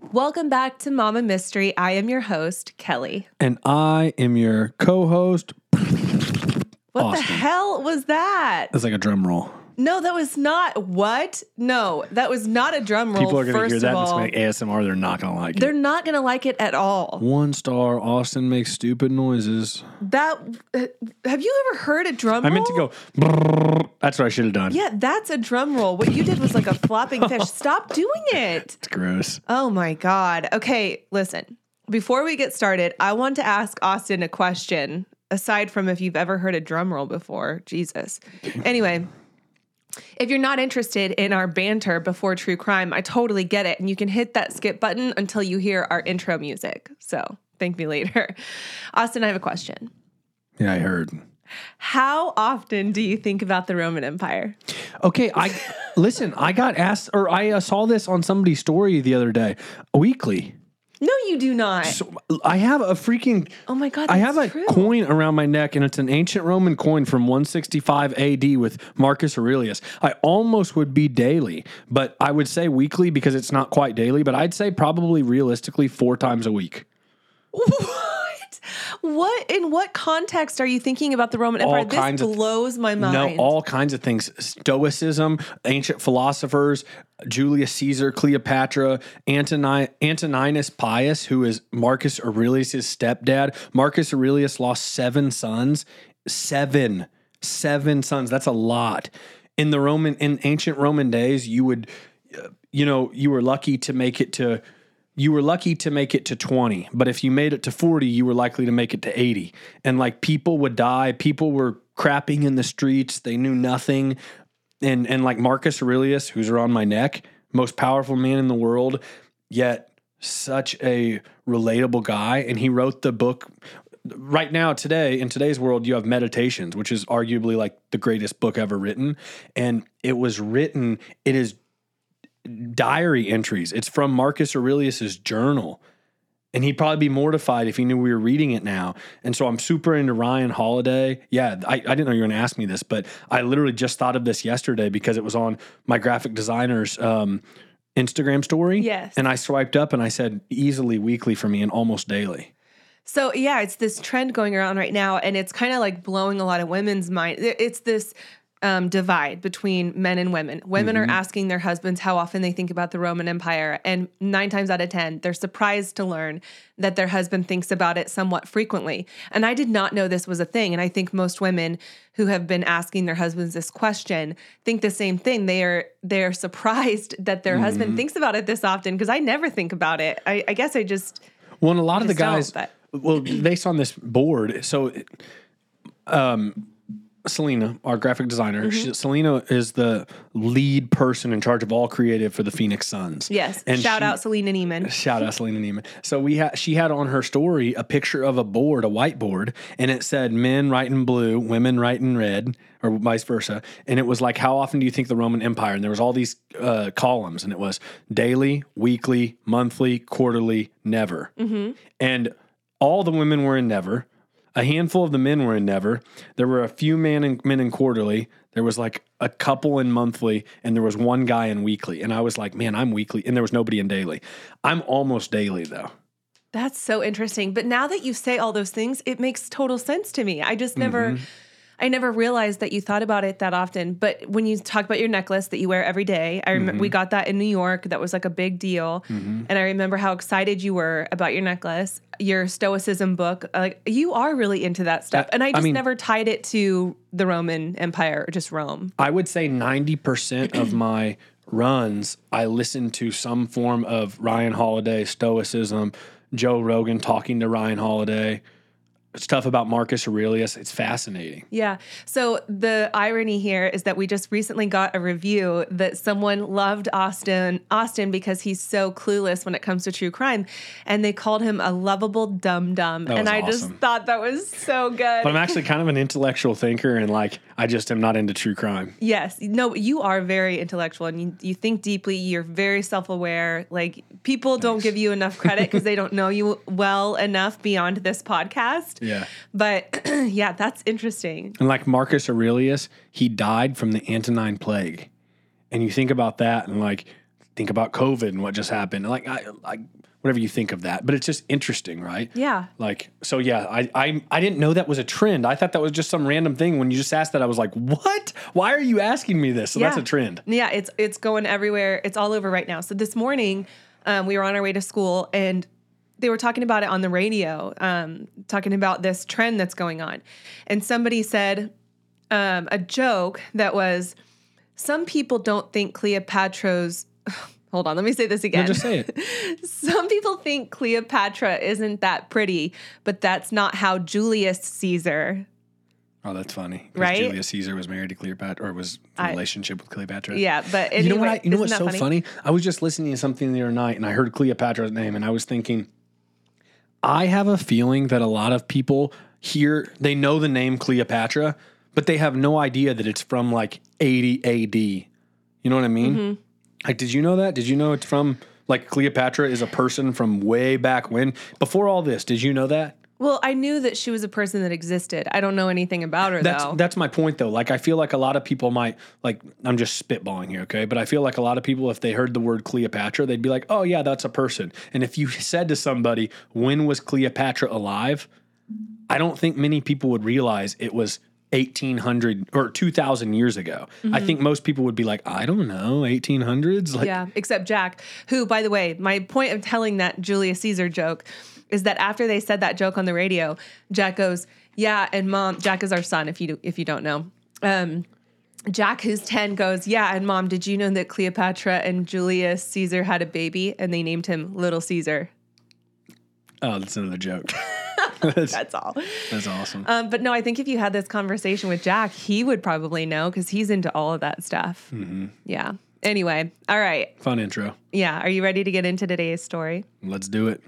Welcome back to Mama Mystery. I am your host, Kelly. And I am your co host. What Austin. the hell was that? It's like a drum roll. No, that was not what? No, that was not a drum roll. People are going to first hear that and it's going to ASMR. They're not going to like it. They're not going to like it at all. One star, Austin makes stupid noises. That uh, have you ever heard a drum roll? I roll? meant to go. That's what I should have done. Yeah, that's a drum roll. What you did was like a flopping fish. Stop doing it. It's gross. Oh my God. Okay, listen. Before we get started, I want to ask Austin a question, aside from if you've ever heard a drum roll before. Jesus. Anyway, if you're not interested in our banter before true crime, I totally get it. And you can hit that skip button until you hear our intro music. So thank me later. Austin, I have a question. Yeah, I heard. How often do you think about the Roman Empire? Okay, I listen. I got asked, or I uh, saw this on somebody's story the other day. Weekly. No, you do not. So I have a freaking. oh my God. I have a true. coin around my neck, and it's an ancient Roman coin from 165 AD with Marcus Aurelius. I almost would be daily, but I would say weekly because it's not quite daily. But I'd say probably realistically four times a week. What? What in what context are you thinking about the Roman Empire? This kinds of- blows my mind. No, all kinds of things. Stoicism, ancient philosophers, Julius Caesar, Cleopatra, Antoni- Antoninus Pius, who is Marcus Aurelius' stepdad. Marcus Aurelius lost seven sons. Seven. Seven sons. That's a lot. In the Roman, in ancient Roman days, you would, uh, you know, you were lucky to make it to you were lucky to make it to 20 but if you made it to 40 you were likely to make it to 80 and like people would die. People were crapping in the streets. They knew nothing. And and like marcus aurelius who's around my neck most powerful man in the world yet such a relatable guy. And he wrote the book. Right now today in today's world you have meditations which is arguably like the greatest book ever written. And it was written it is diary entries. It's from Marcus Aurelius's journal. And he'd probably be mortified if he knew we were reading it now. And so I'm super into Ryan Holiday. Yeah, I, I didn't know you were going to ask me this, but I literally just thought of this yesterday because it was on my graphic designer's um, Instagram story. Yes. And I swiped up and I said easily weekly for me and almost daily. So yeah, it's this trend going around right now, and it's kind of like blowing a lot of women's mind. It's this um, divide between men and women. Women Mm-hmm. are asking their husbands how often they think about the Roman Empire, and nine times out of ten, they're surprised to learn that their husband thinks about it somewhat frequently. And I did not know this was a thing. And I think most women who have been asking their husbands this question think the same thing. They are they are surprised that their Mm-hmm. husband thinks about it this often because I never think about it. I, I guess I just Well, and a lot of the guys, but- well, based on this board, so um, Selena, our graphic designer, Mm-hmm. she, Selena is the lead person in charge of all creative for the Phoenix Suns. yes. And shout she- out Selena Neiman. Shout out Selena Neiman. So we had she had on her story a picture of a board, a whiteboard, and it said men write in blue, women write in red, or vice versa. And it was like, how often do you think the Roman Empire? And there was all these uh, columns, and it was daily, weekly, monthly, quarterly, never. And all the women were in never. A handful of the men were in never. There were a few men in, men in quarterly. There was like a couple in monthly, and there was one guy in weekly. And I was like, man, I'm weekly. And there was nobody in daily. I'm almost daily though. That's so interesting. But now that you say all those things, it makes total sense to me. I just never Mm-hmm. I never realized that you thought about it that often. But when you talk about your necklace that you wear every day, I remember we Mm-hmm. got that in New York. That was like a big deal. And I remember how excited you were about your necklace, your stoicism book. Like you are really into that stuff. Uh, And I I just mean- never tied it to the Roman Empire or just Rome. I would say 90% of my runs, I listen to some form of Ryan Holiday, Stoicism, Joe Rogan talking to Ryan Holiday, stuff about Marcus Aurelius. It's fascinating. Yeah. So the irony here is that we just recently got a review that someone loved Austin Austin because he's so clueless when it comes to true crime, and they called him a lovable dum dum. And I just thought that was so good. But I'm actually kind of an intellectual thinker and like I just am not into true crime. Yes. No, you are very intellectual and you, you think deeply. You're very self aware. Like, people don't give you enough credit because they don't know you well enough beyond this podcast. Yeah. But yeah, that's interesting. And like Marcus Aurelius, he died from the Antonine Plague. And you think about that and like think about COVID and what just happened. Like I like whatever you think of that, but it's just interesting, right? Yeah. Like so, yeah. I I I didn't know that was a trend. I thought that was just some random thing. When you just asked that, I was like, what? Why are you asking me this? So that's a trend. Yeah, it's it's going everywhere. It's all over right now. So this morning, um, we were on our way to school, and they were talking about it on the radio, um, talking about this trend that's going on, and somebody said um, a joke that was, "Some people don't think Cleopatra's." Hold on, let me say this again. No, just say it. Some people think Cleopatra isn't that pretty, but that's not how Julius Caesar. Oh, that's funny. Right? Julius Caesar was married to Cleopatra, or was in I- relationship with Cleopatra. Yeah, but anyway, you know what? I, you know what's so funny? I was just listening to something the other night, and I heard Cleopatra's name, and I was thinking, I have a feeling that a lot of people here they know the name Cleopatra, but they have no idea that it's from like 80 A.D. You know what I mean? Mm-hmm. Like, did you know that? Did you know it's from like Cleopatra is a person from way back when? Before all this, did you know that? Well, I knew that she was a person that existed. I don't know anything about her That's though. that's my point though. Like I feel like a lot of people might like I'm just spitballing here, okay? But I feel like a lot of people if they heard the word Cleopatra, they'd be like, "Oh yeah, that's a person." And if you said to somebody, "When was Cleopatra alive?" I don't think many people would realize it was 1800 or 2000 years ago. I mm-hmm. think most people would be like, "I don't know, 1800s?" Like yeah, except Jack, who, by the way, my point of telling that Julius Caesar joke is that after they said that joke on the radio, Jack goes, "Yeah," and mom, Jack is our son. If you do, if you don't know, um, Jack, who's ten, goes, "Yeah," and mom, did you know that Cleopatra and Julius Caesar had a baby and they named him Little Caesar? Oh, that's another joke. that's, That's all. that's awesome. Um, but no, I think if you had this conversation with Jack, he would probably know because he's into all of that stuff. Yeah. Anyway, all right. Fun intro. Yeah. Are you ready to get into today's story? Let's do it.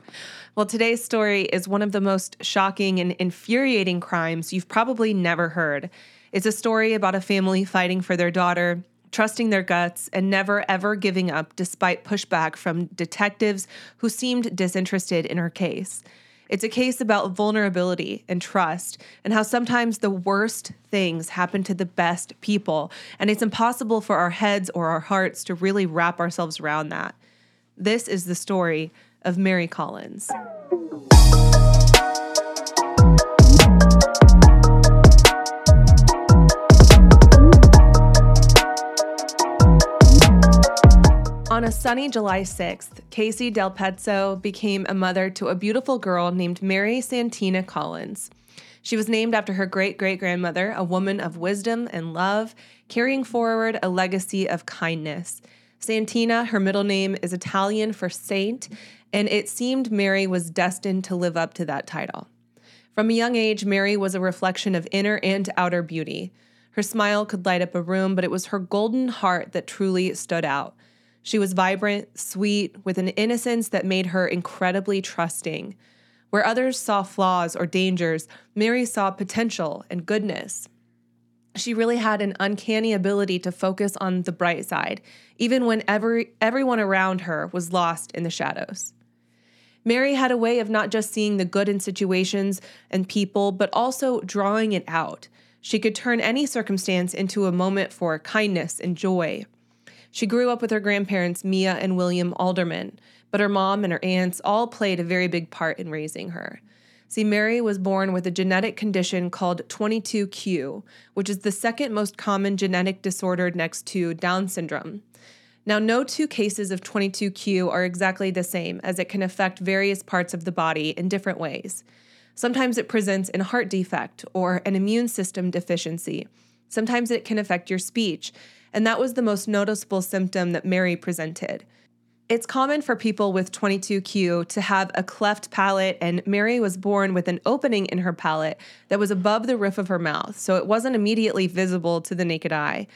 Well, today's story is one of the most shocking and infuriating crimes you've probably never heard. It's a story about a family fighting for their daughter, trusting their guts, and never ever giving up despite pushback from detectives who seemed disinterested in her case. It's a case about vulnerability and trust, and how sometimes the worst things happen to the best people, and it's impossible for our heads or our hearts to really wrap ourselves around that. This is the story of Mary Collins. Sunny July 6th, Casey Del Pezzo became a mother to a beautiful girl named Mary Santina Collins. She was named after her great great grandmother, a woman of wisdom and love, carrying forward a legacy of kindness. Santina, her middle name, is Italian for saint, and it seemed Mary was destined to live up to that title. From a young age, Mary was a reflection of inner and outer beauty. Her smile could light up a room, but it was her golden heart that truly stood out. She was vibrant, sweet, with an innocence that made her incredibly trusting. Where others saw flaws or dangers, Mary saw potential and goodness. She really had an uncanny ability to focus on the bright side, even when every, everyone around her was lost in the shadows. Mary had a way of not just seeing the good in situations and people, but also drawing it out. She could turn any circumstance into a moment for kindness and joy. She grew up with her grandparents, Mia and William Alderman, but her mom and her aunts all played a very big part in raising her. See, Mary was born with a genetic condition called 22q, which is the second most common genetic disorder next to Down syndrome. Now, no two cases of 22q are exactly the same, as it can affect various parts of the body in different ways. Sometimes it presents in heart defect or an immune system deficiency. Sometimes it can affect your speech, and that was the most noticeable symptom that Mary presented. It's common for people with 22q to have a cleft palate, and Mary was born with an opening in her palate that was above the roof of her mouth, so it wasn't immediately visible to the naked eye.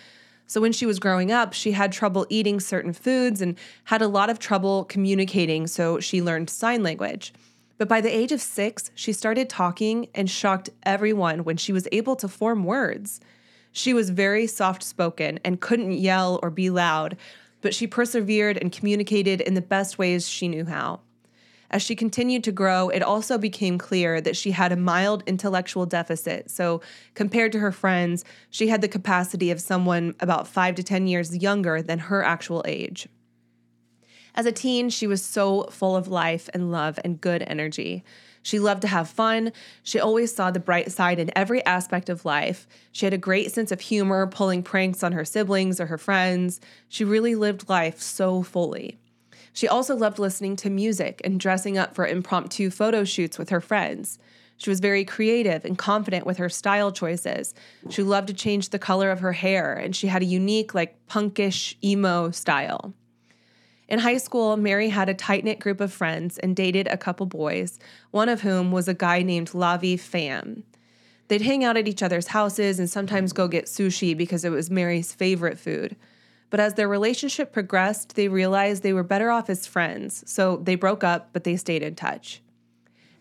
So when she was growing up, she had trouble eating certain foods and had a lot of trouble communicating, so she learned sign language. But by the age of six, she started talking and shocked everyone when she was able to form words. She was very soft spoken and couldn't yell or be loud, but she persevered and communicated in the best ways she knew how. As she continued to grow, it also became clear that she had a mild intellectual deficit. So, compared to her friends, she had the capacity of someone about five to 10 years younger than her actual age. As a teen, she was so full of life and love and good energy. She loved to have fun. She always saw the bright side in every aspect of life. She had a great sense of humor, pulling pranks on her siblings or her friends. She really lived life so fully. She also loved listening to music and dressing up for impromptu photo shoots with her friends. She was very creative and confident with her style choices. She loved to change the color of her hair, and she had a unique, like punkish emo style. In high school, Mary had a tight knit group of friends and dated a couple boys, one of whom was a guy named Lavi Pham. They'd hang out at each other's houses and sometimes go get sushi because it was Mary's favorite food. But as their relationship progressed, they realized they were better off as friends, so they broke up, but they stayed in touch.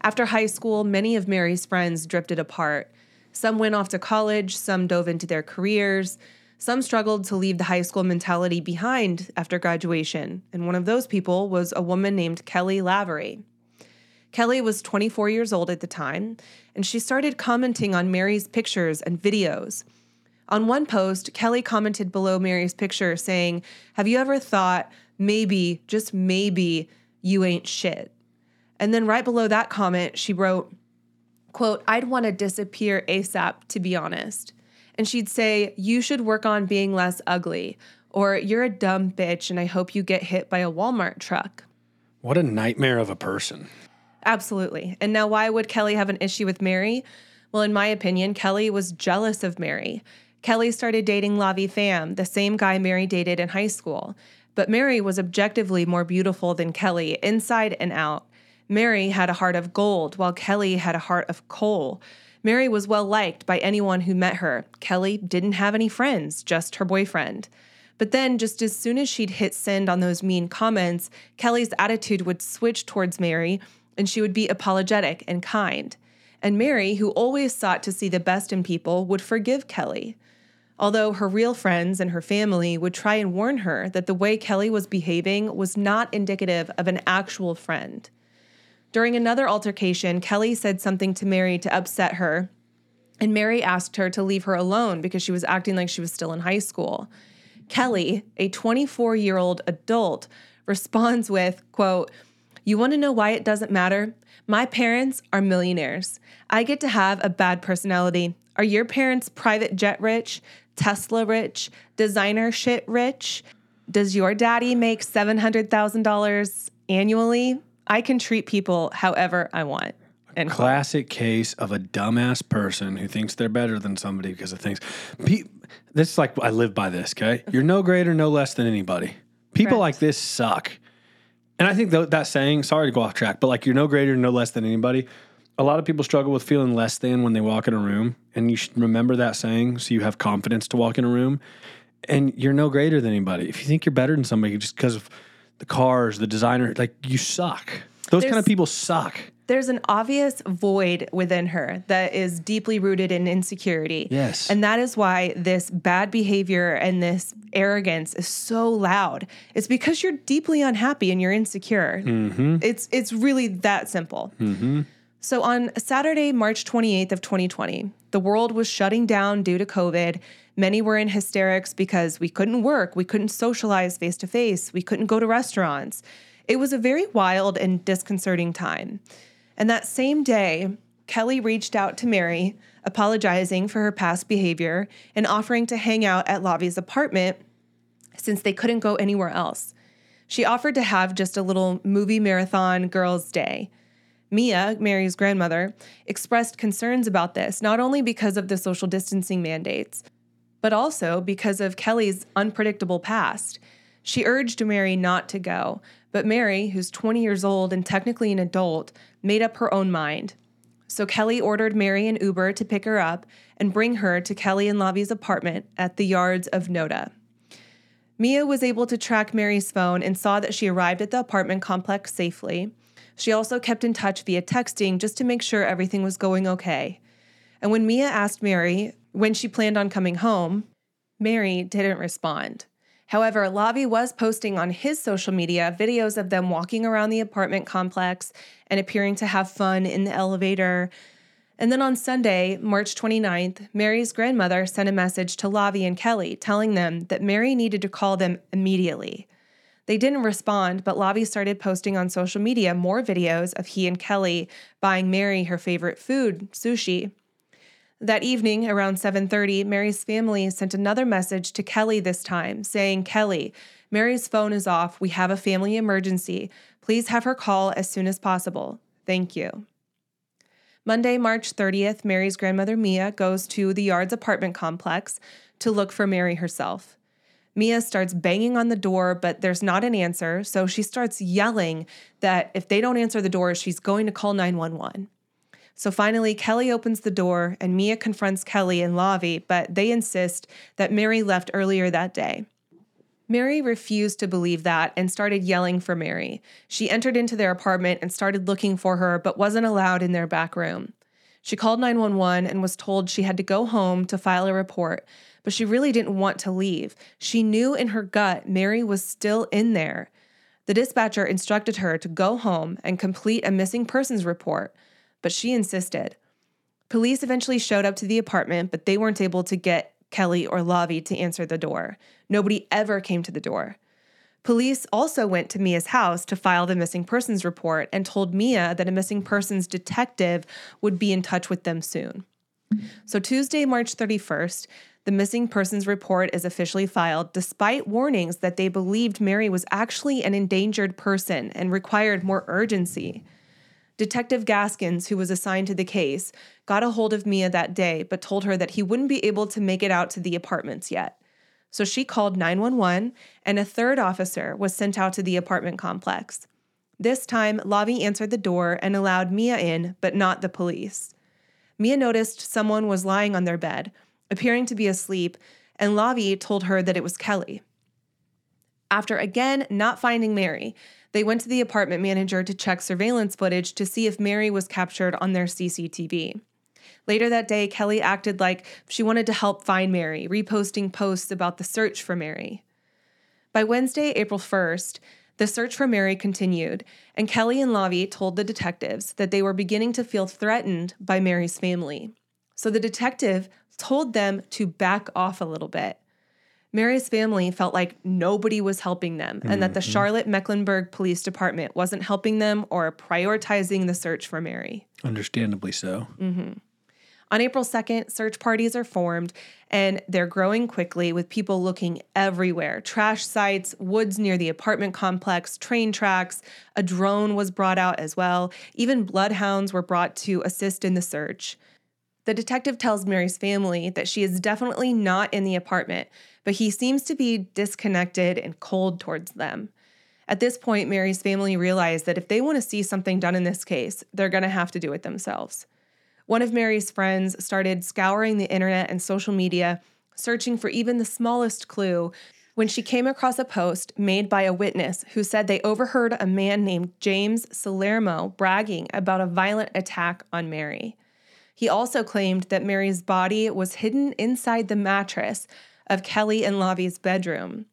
After high school, many of Mary's friends drifted apart. Some went off to college, some dove into their careers, some struggled to leave the high school mentality behind after graduation, and one of those people was a woman named Kelly Lavery. Kelly was 24 years old at the time, and she started commenting on Mary's pictures and videos. On one post, Kelly commented below Mary's picture saying, Have you ever thought maybe, just maybe, you ain't shit? And then right below that comment, she wrote, quote, I'd want to disappear ASAP, to be honest. And she'd say, You should work on being less ugly, or You're a dumb bitch, and I hope you get hit by a Walmart truck. What a nightmare of a person. Absolutely. And now, why would Kelly have an issue with Mary? Well, in my opinion, Kelly was jealous of Mary. Kelly started dating Lavi Pham, the same guy Mary dated in high school. But Mary was objectively more beautiful than Kelly, inside and out. Mary had a heart of gold, while Kelly had a heart of coal. Mary was well liked by anyone who met her. Kelly didn't have any friends, just her boyfriend. But then, just as soon as she'd hit send on those mean comments, Kelly's attitude would switch towards Mary and she would be apologetic and kind. And Mary, who always sought to see the best in people, would forgive Kelly. Although her real friends and her family would try and warn her that the way Kelly was behaving was not indicative of an actual friend. During another altercation, Kelly said something to Mary to upset her, and Mary asked her to leave her alone because she was acting like she was still in high school. Kelly, a 24 year old adult, responds with, quote, You want to know why it doesn't matter? My parents are millionaires. I get to have a bad personality. Are your parents private jet rich, Tesla rich, designer shit rich? Does your daddy make $700,000 annually? I can treat people however I want. And Classic case of a dumbass person who thinks they're better than somebody because of things. Pe- this is like I live by this. Okay, you're no greater, no less than anybody. People Correct. like this suck. And I think th- that saying, sorry to go off track, but like you're no greater, no less than anybody. A lot of people struggle with feeling less than when they walk in a room, and you should remember that saying so you have confidence to walk in a room. And you're no greater than anybody. If you think you're better than somebody just because of the cars, the designer, like you suck. Those kind of people suck. there's an obvious void within her that is deeply rooted in insecurity. Yes. And that is why this bad behavior and this arrogance is so loud. It's because you're deeply unhappy and you're insecure. Mm-hmm. It's it's really that simple. Mm-hmm. So on Saturday, March 28th of 2020, the world was shutting down due to COVID. Many were in hysterics because we couldn't work, we couldn't socialize face to face, we couldn't go to restaurants. It was a very wild and disconcerting time. And that same day, Kelly reached out to Mary, apologizing for her past behavior and offering to hang out at Lavi's apartment since they couldn't go anywhere else. She offered to have just a little movie marathon girls' day. Mia, Mary's grandmother, expressed concerns about this, not only because of the social distancing mandates, but also because of Kelly's unpredictable past. She urged Mary not to go, but Mary, who's 20 years old and technically an adult, made up her own mind. So Kelly ordered Mary an Uber to pick her up and bring her to Kelly and Lavi's apartment at the yards of Noda. Mia was able to track Mary's phone and saw that she arrived at the apartment complex safely. She also kept in touch via texting just to make sure everything was going okay. And when Mia asked Mary when she planned on coming home, Mary didn't respond. However, Lavi was posting on his social media videos of them walking around the apartment complex and appearing to have fun in the elevator. And then on Sunday, March 29th, Mary's grandmother sent a message to Lavi and Kelly telling them that Mary needed to call them immediately. They didn't respond, but Lavi started posting on social media more videos of he and Kelly buying Mary her favorite food, sushi. That evening, around 7:30, Mary's family sent another message to Kelly this time, saying, "Kelly, Mary's phone is off. We have a family emergency. Please have her call as soon as possible. Thank you." Monday, March 30th, Mary's grandmother Mia goes to the Yards apartment complex to look for Mary herself. Mia starts banging on the door, but there's not an answer, so she starts yelling that if they don't answer the door, she's going to call 911. So finally, Kelly opens the door and Mia confronts Kelly and Lavi, but they insist that Mary left earlier that day. Mary refused to believe that and started yelling for Mary. She entered into their apartment and started looking for her, but wasn't allowed in their back room. She called 911 and was told she had to go home to file a report, but she really didn't want to leave. She knew in her gut Mary was still in there. The dispatcher instructed her to go home and complete a missing persons report, but she insisted. Police eventually showed up to the apartment, but they weren't able to get Kelly or Lavi to answer the door. Nobody ever came to the door. Police also went to Mia's house to file the missing persons report and told Mia that a missing persons detective would be in touch with them soon. So, Tuesday, March 31st, the missing persons report is officially filed despite warnings that they believed Mary was actually an endangered person and required more urgency. Detective Gaskins, who was assigned to the case, got a hold of Mia that day but told her that he wouldn't be able to make it out to the apartments yet. So she called 911 and a third officer was sent out to the apartment complex. This time, Lavi answered the door and allowed Mia in, but not the police. Mia noticed someone was lying on their bed, appearing to be asleep, and Lavi told her that it was Kelly. After again not finding Mary, they went to the apartment manager to check surveillance footage to see if Mary was captured on their CCTV. Later that day, Kelly acted like she wanted to help find Mary, reposting posts about the search for Mary. By Wednesday, April 1st, the search for Mary continued, and Kelly and Lavi told the detectives that they were beginning to feel threatened by Mary's family. So the detective told them to back off a little bit. Mary's family felt like nobody was helping them and that the Mm-hmm. Charlotte Mecklenburg Police Department wasn't helping them or prioritizing the search for Mary. Understandably so. On April 2nd, search parties are formed and they're growing quickly with people looking everywhere trash sites, woods near the apartment complex, train tracks. A drone was brought out as well. Even bloodhounds were brought to assist in the search. The detective tells Mary's family that she is definitely not in the apartment, but he seems to be disconnected and cold towards them. At this point, Mary's family realized that if they want to see something done in this case, they're going to have to do it themselves. One of Mary's friends started scouring the internet and social media, searching for even the smallest clue, when she came across a post made by a witness who said they overheard a man named James Salerno bragging about a violent attack on Mary. He also claimed that Mary's body was hidden inside the mattress of Kelly and Lavi's bedroom,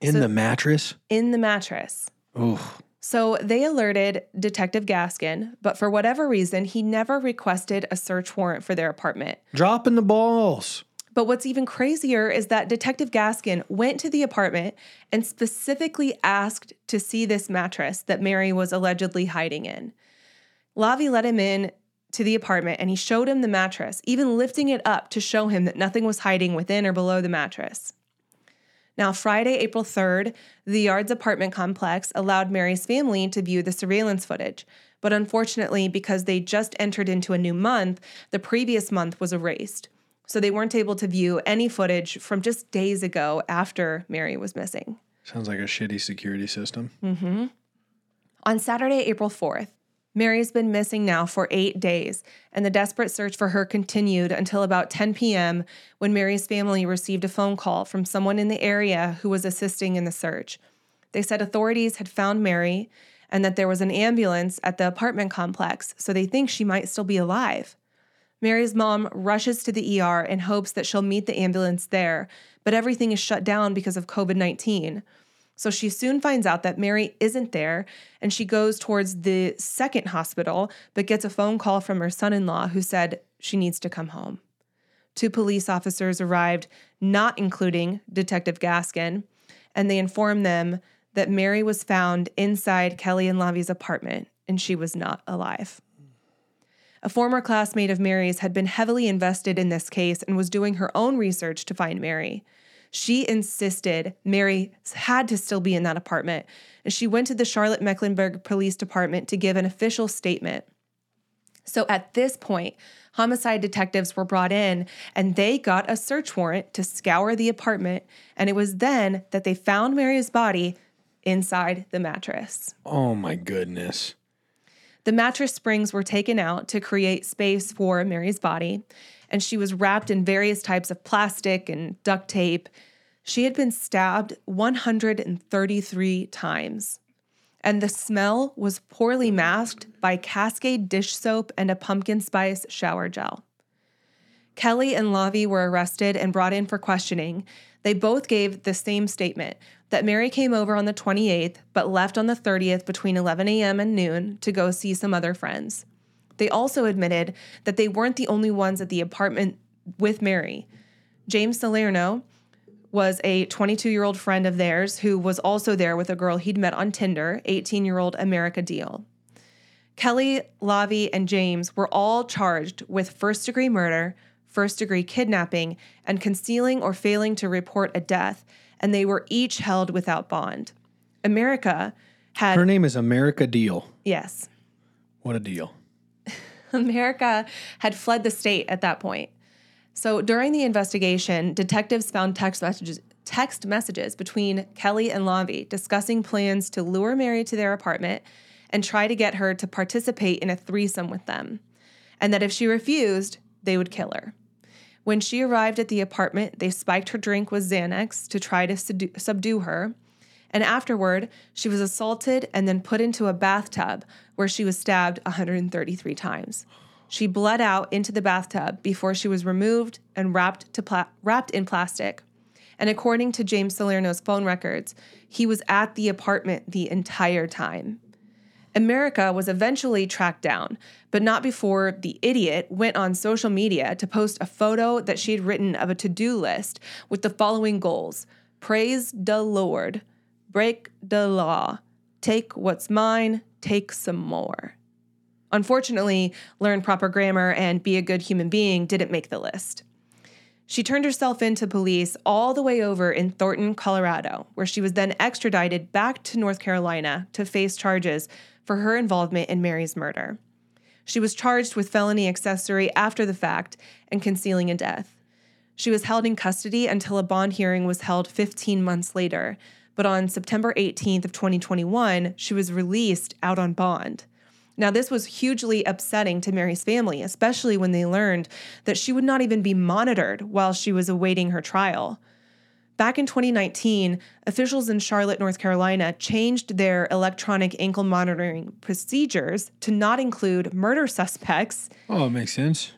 In the mattress? in the mattress. Oh, So they alerted Detective Gaskin, but for whatever reason, he never requested a search warrant for their apartment. dropping the balls. But what's even crazier is that Detective Gaskin went to the apartment and specifically asked to see this mattress that Mary was allegedly hiding in. Lavi let him in to the apartment and he showed him the mattress, even lifting it up to show him that nothing was hiding within or below the mattress. Now, Friday, April 3rd, the Yards apartment complex allowed Mary's family to view the surveillance footage. But unfortunately, because they just entered into a new month, the previous month was erased. So they weren't able to view any footage from just days ago after Mary was missing. Sounds like a shitty security system. Mm-hmm. On Saturday, April 4th, Mary's been missing now for eight days, and the desperate search for her continued until about 10 p.m. when Mary's family received a phone call from someone in the area who was assisting in the search. They said authorities had found Mary and that there was an ambulance at the apartment complex, so they think she might still be alive. Mary's mom rushes to the ER in hopes that she'll meet the ambulance there, but everything is shut down because of COVID 19. So she soon finds out that Mary isn't there and she goes towards the second hospital, but gets a phone call from her son in law who said she needs to come home. Two police officers arrived, not including Detective Gaskin, and they informed them that Mary was found inside Kelly and Lavi's apartment and she was not alive. A former classmate of Mary's had been heavily invested in this case and was doing her own research to find Mary. She insisted Mary had to still be in that apartment, and she went to the Charlotte Mecklenburg Police Department to give an official statement. So at this point, homicide detectives were brought in and they got a search warrant to scour the apartment. And it was then that they found Mary's body inside the mattress. Oh my goodness. The mattress springs were taken out to create space for Mary's body, and she was wrapped in various types of plastic and duct tape. She had been stabbed 133 times, and the smell was poorly masked by Cascade dish soap and a pumpkin spice shower gel. Kelly and Lavi were arrested and brought in for questioning. They both gave the same statement that Mary came over on the 28th, but left on the 30th between 11 a.m. and noon to go see some other friends. They also admitted that they weren't the only ones at the apartment with Mary. James Salerno was a 22 year old friend of theirs who was also there with a girl he'd met on Tinder, 18 year old America Deal. Kelly, Lavi, and James were all charged with first degree murder, first degree kidnapping, and concealing or failing to report a death and they were each held without bond. America had. Her name is America Deal. Yes. What a deal. America had fled the state at that point. So during the investigation, detectives found text messages text messages between Kelly and Lavi discussing plans to lure Mary to their apartment and try to get her to participate in a threesome with them. And that if she refused, they would kill her. When she arrived at the apartment, they spiked her drink with Xanax to try to subdue her. And afterward, she was assaulted and then put into a bathtub where she was stabbed 133 times. She bled out into the bathtub before she was removed and wrapped, to pla- wrapped in plastic. And according to James Salerno's phone records, he was at the apartment the entire time. America was eventually tracked down, but not before the idiot went on social media to post a photo that she had written of a to do list with the following goals Praise the Lord, break the law, take what's mine, take some more. Unfortunately, learn proper grammar and be a good human being didn't make the list. She turned herself in to police all the way over in Thornton, Colorado, where she was then extradited back to North Carolina to face charges for her involvement in Mary's murder. She was charged with felony accessory after the fact and concealing a death. She was held in custody until a bond hearing was held 15 months later, but on September 18th of 2021, she was released out on bond. Now, this was hugely upsetting to Mary's family, especially when they learned that she would not even be monitored while she was awaiting her trial. Back in 2019, officials in Charlotte, North Carolina changed their electronic ankle monitoring procedures to not include murder suspects. Oh, it makes sense.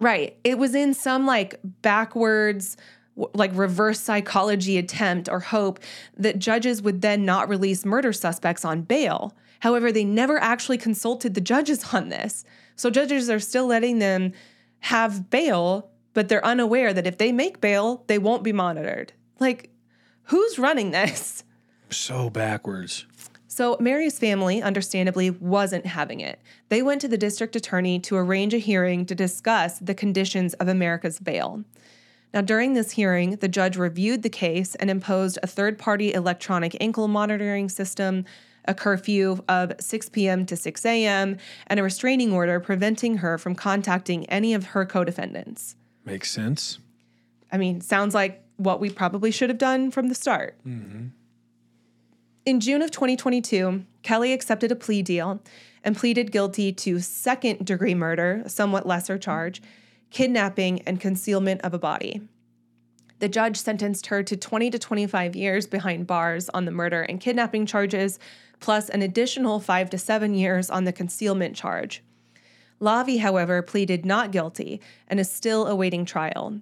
Right. It was in some like backwards, like reverse psychology attempt or hope that judges would then not release murder suspects on bail. However, they never actually consulted the judges on this. So judges are still letting them have bail, but they're unaware that if they make bail, they won't be monitored. Like, who's running this? So backwards. So, Mary's family, understandably, wasn't having it. They went to the district attorney to arrange a hearing to discuss the conditions of America's bail. Now, during this hearing, the judge reviewed the case and imposed a third party electronic ankle monitoring system, a curfew of 6 p.m. to 6 a.m., and a restraining order preventing her from contacting any of her co defendants. Makes sense. I mean, sounds like what we probably should have done from the start. Mm-hmm. In June of 2022, Kelly accepted a plea deal and pleaded guilty to second degree murder, a somewhat lesser charge, kidnapping, and concealment of a body. The judge sentenced her to 20 to 25 years behind bars on the murder and kidnapping charges, plus an additional five to seven years on the concealment charge. Lavi, however, pleaded not guilty and is still awaiting trial.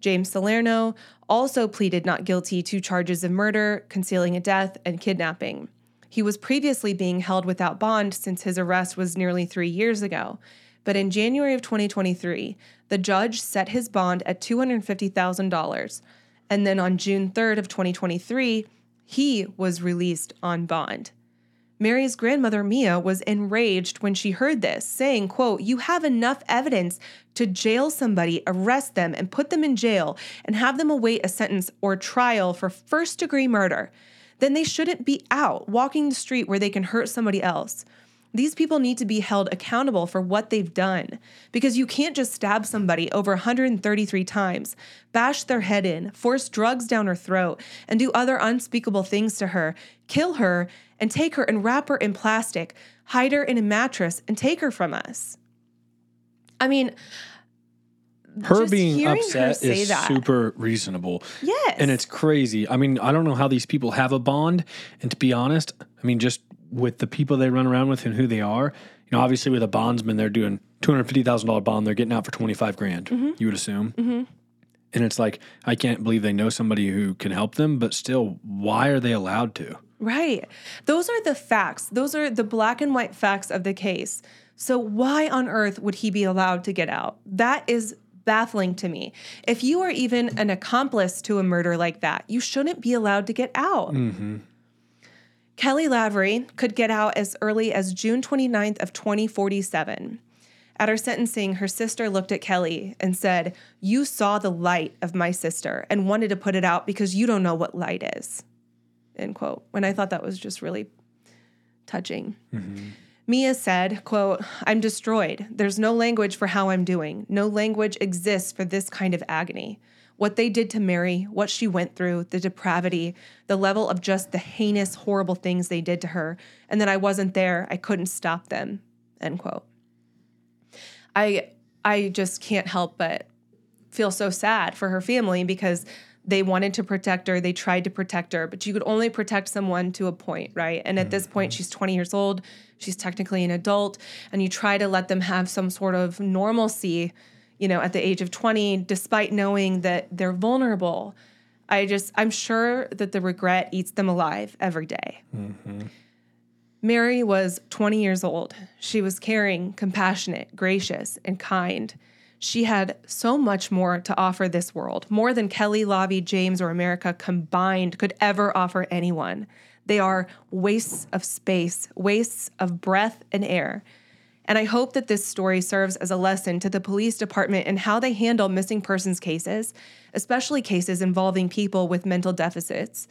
James Salerno also pleaded not guilty to charges of murder, concealing a death, and kidnapping. He was previously being held without bond since his arrest was nearly three years ago. But in January of 2023, the judge set his bond at $250,000. And then on June 3rd of 2023, He was released on bond. Mary's grandmother Mia was enraged when she heard this, saying, quote, "You have enough evidence to jail somebody, arrest them and put them in jail and have them await a sentence or trial for first-degree murder. Then they shouldn't be out walking the street where they can hurt somebody else." These people need to be held accountable for what they've done because you can't just stab somebody over 133 times, bash their head in, force drugs down her throat, and do other unspeakable things to her, kill her, and take her and wrap her in plastic, hide her in a mattress, and take her from us. I mean, her being hearing her upset is that. super reasonable. Yes. And it's crazy. I mean, I don't know how these people have a bond. And to be honest, I mean, just with the people they run around with and who they are, you know, obviously with a bondsman, they're doing $250,000 bond. They're getting out for 25 grand, Mm-hmm. you would assume. And it's like, I can't believe they know somebody who can help them, but still, why are they allowed to? Right. Those are the facts. Those are the black and white facts of the case. So, why on earth would he be allowed to get out? That is baffling to me. If you are even an accomplice to a murder like that, you shouldn't be allowed to get out. Kelly Lavery could get out as early as June 29th of 2047. At her sentencing, her sister looked at Kelly and said, "You saw the light of my sister and wanted to put it out because you don't know what light is." End quote. And I thought that was just really touching. Mm-hmm. Mia said, quote, I'm destroyed. There's no language for how I'm doing. No language exists for this kind of agony. What they did to Mary, what she went through, the depravity, the level of just the heinous, horrible things they did to her, and that I wasn't there, I couldn't stop them. End quote. I I just can't help but feel so sad for her family because they wanted to protect her, they tried to protect her, but you could only protect someone to a point, right? And at this mm-hmm. point she's 20 years old, she's technically an adult, and you try to let them have some sort of normalcy, you know, at the age of 20 despite knowing that they're vulnerable. I just I'm sure that the regret eats them alive every day. Mm-hmm. Mary was 20 years old. She was caring, compassionate, gracious, and kind. She had so much more to offer this world, more than Kelly, Lavi, James, or America combined could ever offer anyone. They are wastes of space, wastes of breath and air. And I hope that this story serves as a lesson to the police department in how they handle missing persons cases, especially cases involving people with mental deficits.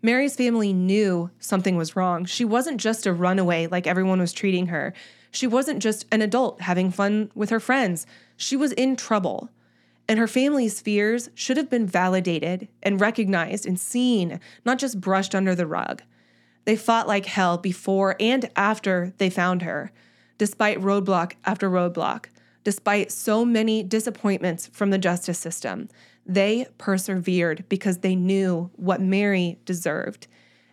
Mary's family knew something was wrong. She wasn't just a runaway like everyone was treating her. She wasn't just an adult having fun with her friends. She was in trouble. And her family's fears should have been validated and recognized and seen, not just brushed under the rug. They fought like hell before and after they found her, despite roadblock after roadblock, despite so many disappointments from the justice system. They persevered because they knew what Mary deserved.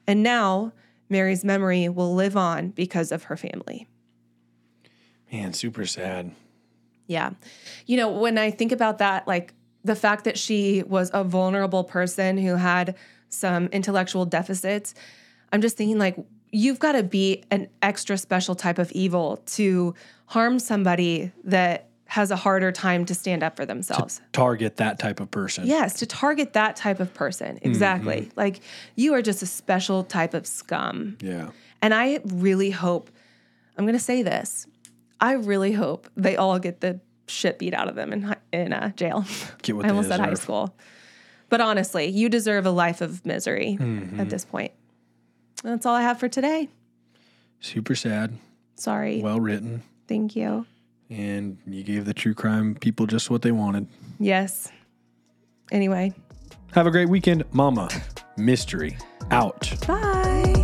And now Mary's memory will live on because of her family. Man, super sad. Yeah. You know, when I think about that, like the fact that she was a vulnerable person who had some intellectual deficits, I'm just thinking, like, you've got to be an extra special type of evil to harm somebody that has a harder time to stand up for themselves. Target that type of person. Yes, to target that type of person. Exactly. Like, you are just a special type of scum. Yeah. And I really hope, I'm going to say this, I really hope they all get the shit beat out of them in, in uh, jail. Get what I almost said high school. But honestly, you deserve a life of misery Mm-hmm. at this point. That's all I have for today. Super sad. Sorry. Well written. Thank you. And you gave the true crime people just what they wanted. Yes. Anyway, Have a great weekend, Mama. Mystery out. bye.